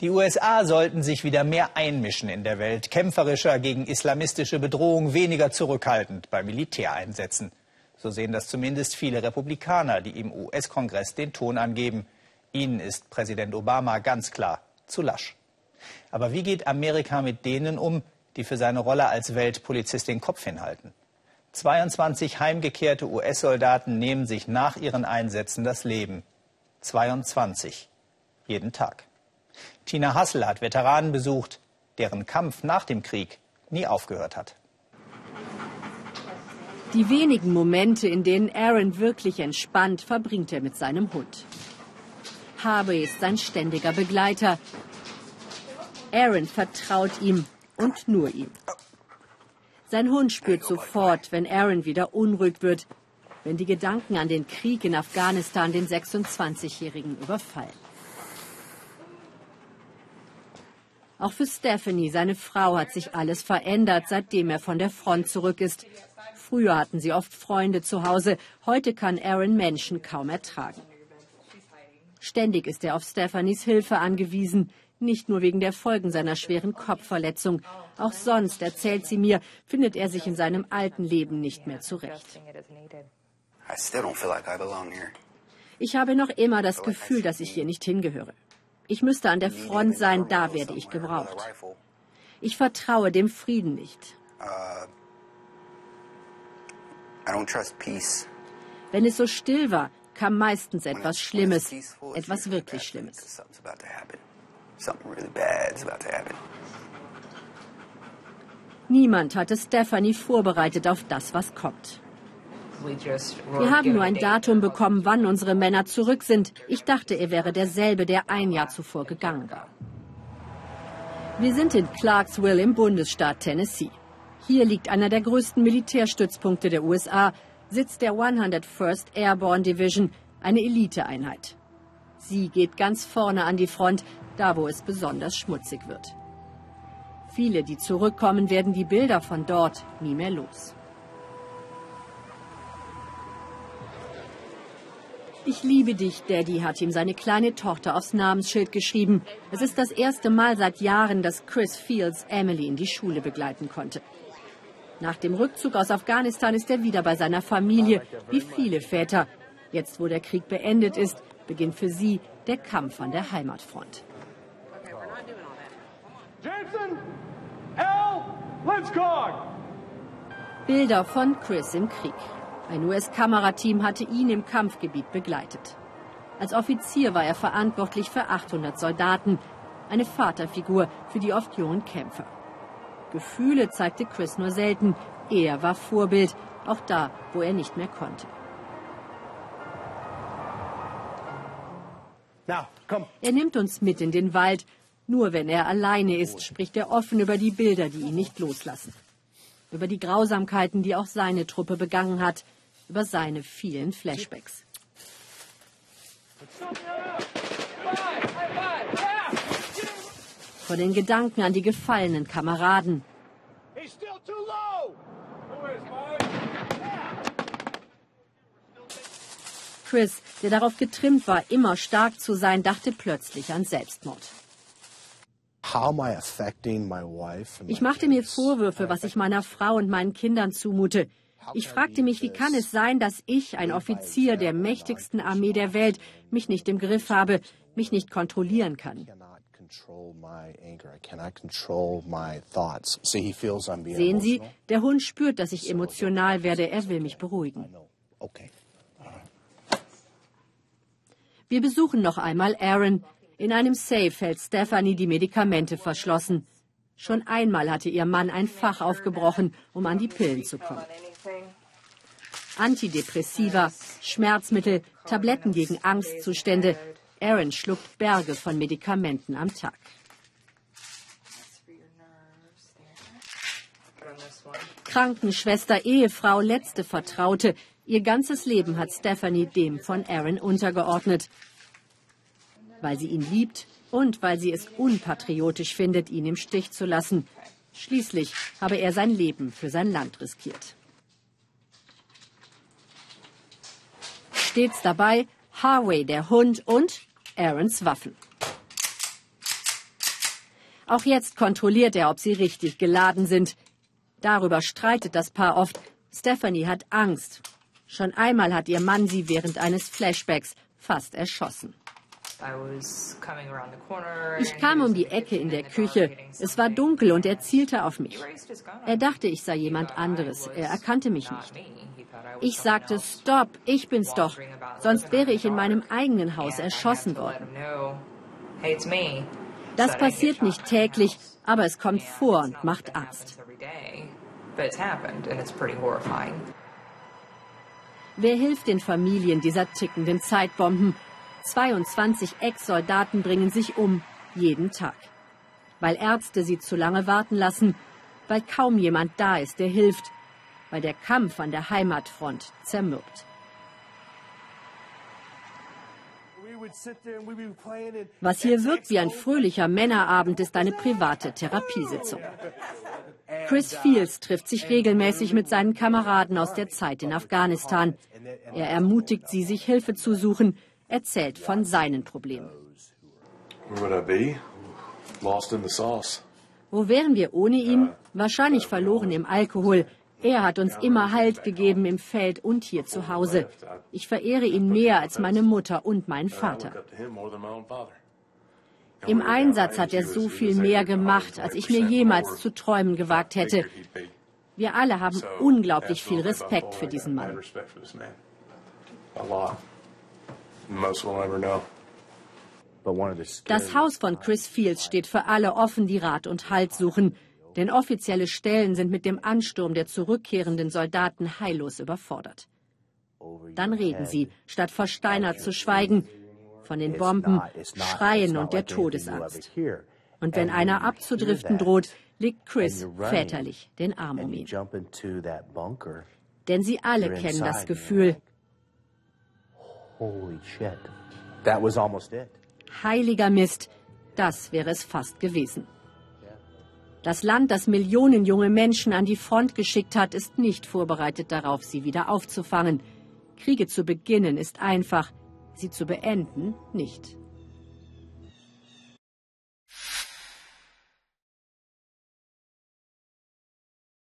Die USA sollten sich wieder mehr einmischen in der Welt, kämpferischer gegen islamistische Bedrohung, weniger zurückhaltend bei Militäreinsätzen. So sehen das zumindest viele Republikaner, die im US-Kongress den Ton angeben. Ihnen ist Präsident Obama ganz klar zu lasch. Aber wie geht Amerika mit denen um, die für seine Rolle als Weltpolizist den Kopf hinhalten? 22 heimgekehrte US-Soldaten nehmen sich nach ihren Einsätzen das Leben. 22. Jeden Tag. Tina Hassel hat Veteranen besucht, deren Kampf nach dem Krieg nie aufgehört hat. Die wenigen Momente, in denen Aaron wirklich entspannt, verbringt er mit seinem Hund. Harvey ist sein ständiger Begleiter. Aaron vertraut ihm und nur ihm. Sein Hund spürt sofort, wenn Aaron wieder unruhig wird, wenn die Gedanken an den Krieg in Afghanistan den 26-Jährigen überfallen. Auch für Stephanie, seine Frau, hat sich alles verändert, seitdem er von der Front zurück ist. Früher hatten sie oft Freunde zu Hause, heute kann Aaron Menschen kaum ertragen. Ständig ist er auf Stephanies Hilfe angewiesen, nicht nur wegen der Folgen seiner schweren Kopfverletzung. Auch sonst, erzählt sie mir, findet er sich in seinem alten Leben nicht mehr zurecht. Ich habe noch immer das Gefühl, dass ich hier nicht hingehöre. Ich müsste an der Front sein, da werde ich gebraucht. Ich vertraue dem Frieden nicht. Wenn es so still war, kam meistens etwas Schlimmes, etwas wirklich Schlimmes. Niemand hatte Stephanie vorbereitet auf das, was kommt. Wir haben nur ein Datum bekommen, wann unsere Männer zurück sind. Ich dachte, er wäre derselbe, der ein Jahr zuvor gegangen war. Wir sind in Clarksville im Bundesstaat Tennessee. Hier liegt einer der größten Militärstützpunkte der USA, Sitz der 101st Airborne Division, eine Eliteeinheit. Sie geht ganz vorne an die Front, da wo es besonders schmutzig wird. Viele, die zurückkommen, werden die Bilder von dort nie mehr los. Ich liebe dich, Daddy, hat ihm seine kleine Tochter aufs Namensschild geschrieben. Es ist das erste Mal seit Jahren, dass Chris Fields Emily in die Schule begleiten konnte. Nach dem Rückzug aus Afghanistan ist er wieder bei seiner Familie, wie viele Väter. Jetzt, wo der Krieg beendet ist, beginnt für sie der Kampf an der Heimatfront. Jameson, L, Bilder von Chris im Krieg. Ein US-Kamerateam hatte ihn im Kampfgebiet begleitet. Als Offizier war er verantwortlich für 800 Soldaten, eine Vaterfigur für die oft jungen Kämpfer. Gefühle zeigte Chris nur selten. Er war Vorbild, auch da, wo er nicht mehr konnte. Er nimmt uns mit in den Wald. Nur wenn er alleine ist, spricht er offen über die Bilder, die ihn nicht loslassen. Über die Grausamkeiten, die auch seine Truppe begangen hat, über seine vielen Flashbacks. Vor den Gedanken an die gefallenen Kameraden. Chris, der darauf getrimmt war, immer stark zu sein, dachte plötzlich an Selbstmord. Ich machte mir Vorwürfe, was ich meiner Frau und meinen Kindern zumute. Ich fragte mich, wie kann es sein, dass ich, ein Offizier der mächtigsten Armee der Welt, mich nicht im Griff habe, mich nicht kontrollieren kann. Sehen Sie, der Hund spürt, dass ich emotional werde. Er will mich beruhigen. Wir besuchen noch einmal Aaron. In einem Safe hält Stephanie die Medikamente verschlossen. Schon einmal hatte ihr Mann ein Fach aufgebrochen, um an die Pillen zu kommen. Antidepressiva, Schmerzmittel, Tabletten gegen Angstzustände. Aaron schluckt Berge von Medikamenten am Tag. Krankenschwester, Ehefrau, letzte Vertraute. Ihr ganzes Leben hat Stephanie dem von Aaron untergeordnet. Weil sie ihn liebt und weil sie es unpatriotisch findet, ihn im Stich zu lassen. Schließlich habe er sein Leben für sein Land riskiert. Stets dabei Harvey, der Hund und Aarons Waffen. Auch jetzt kontrolliert er, ob sie richtig geladen sind. Darüber streitet das Paar oft. Stephanie hat Angst. Schon einmal hat ihr Mann sie während eines Flashbacks fast erschossen. Ich kam um die Ecke in der Küche. Es war dunkel und er zielte auf mich. Er dachte, ich sei jemand anderes. Er erkannte mich nicht. Ich sagte, stopp, ich bin's doch. Sonst wäre ich in meinem eigenen Haus erschossen worden. Das passiert nicht täglich, aber es kommt vor und macht Angst. Wer hilft den Familien dieser tickenden Zeitbomben? 22 Ex-Soldaten bringen sich um, jeden Tag. Weil Ärzte sie zu lange warten lassen, weil kaum jemand da ist, der hilft, weil der Kampf an der Heimatfront zermürbt. Was hier wirkt wie ein fröhlicher Männerabend, ist eine private Therapiesitzung. Chris Fields trifft sich regelmäßig mit seinen Kameraden aus der Zeit in Afghanistan. Er ermutigt sie, sich Hilfe zu suchen, erzählt von seinen Problemen. Wo wären wir ohne ihn? Wahrscheinlich verloren im Alkohol. Er hat uns immer Halt gegeben im Feld und hier zu Hause. Ich verehre ihn mehr als meine Mutter und meinen Vater. Im Einsatz hat er so viel mehr gemacht, als ich mir jemals zu träumen gewagt hätte. Wir alle haben unglaublich viel Respekt für diesen Mann. Das Haus von Chris Fields steht für alle offen, die Rat und Halt suchen. Denn offizielle Stellen sind mit dem Ansturm der zurückkehrenden Soldaten heillos überfordert. Dann reden sie, statt versteinert zu schweigen, von den Bomben, Schreien und der Todesangst. Und wenn einer abzudriften droht, legt Chris väterlich den Arm um ihn. Denn sie alle kennen das Gefühl. Heiliger Mist, das wäre es fast gewesen. Das Land, das Millionen junge Menschen an die Front geschickt hat, ist nicht vorbereitet darauf, sie wieder aufzufangen. Kriege zu beginnen ist einfach, sie zu beenden nicht.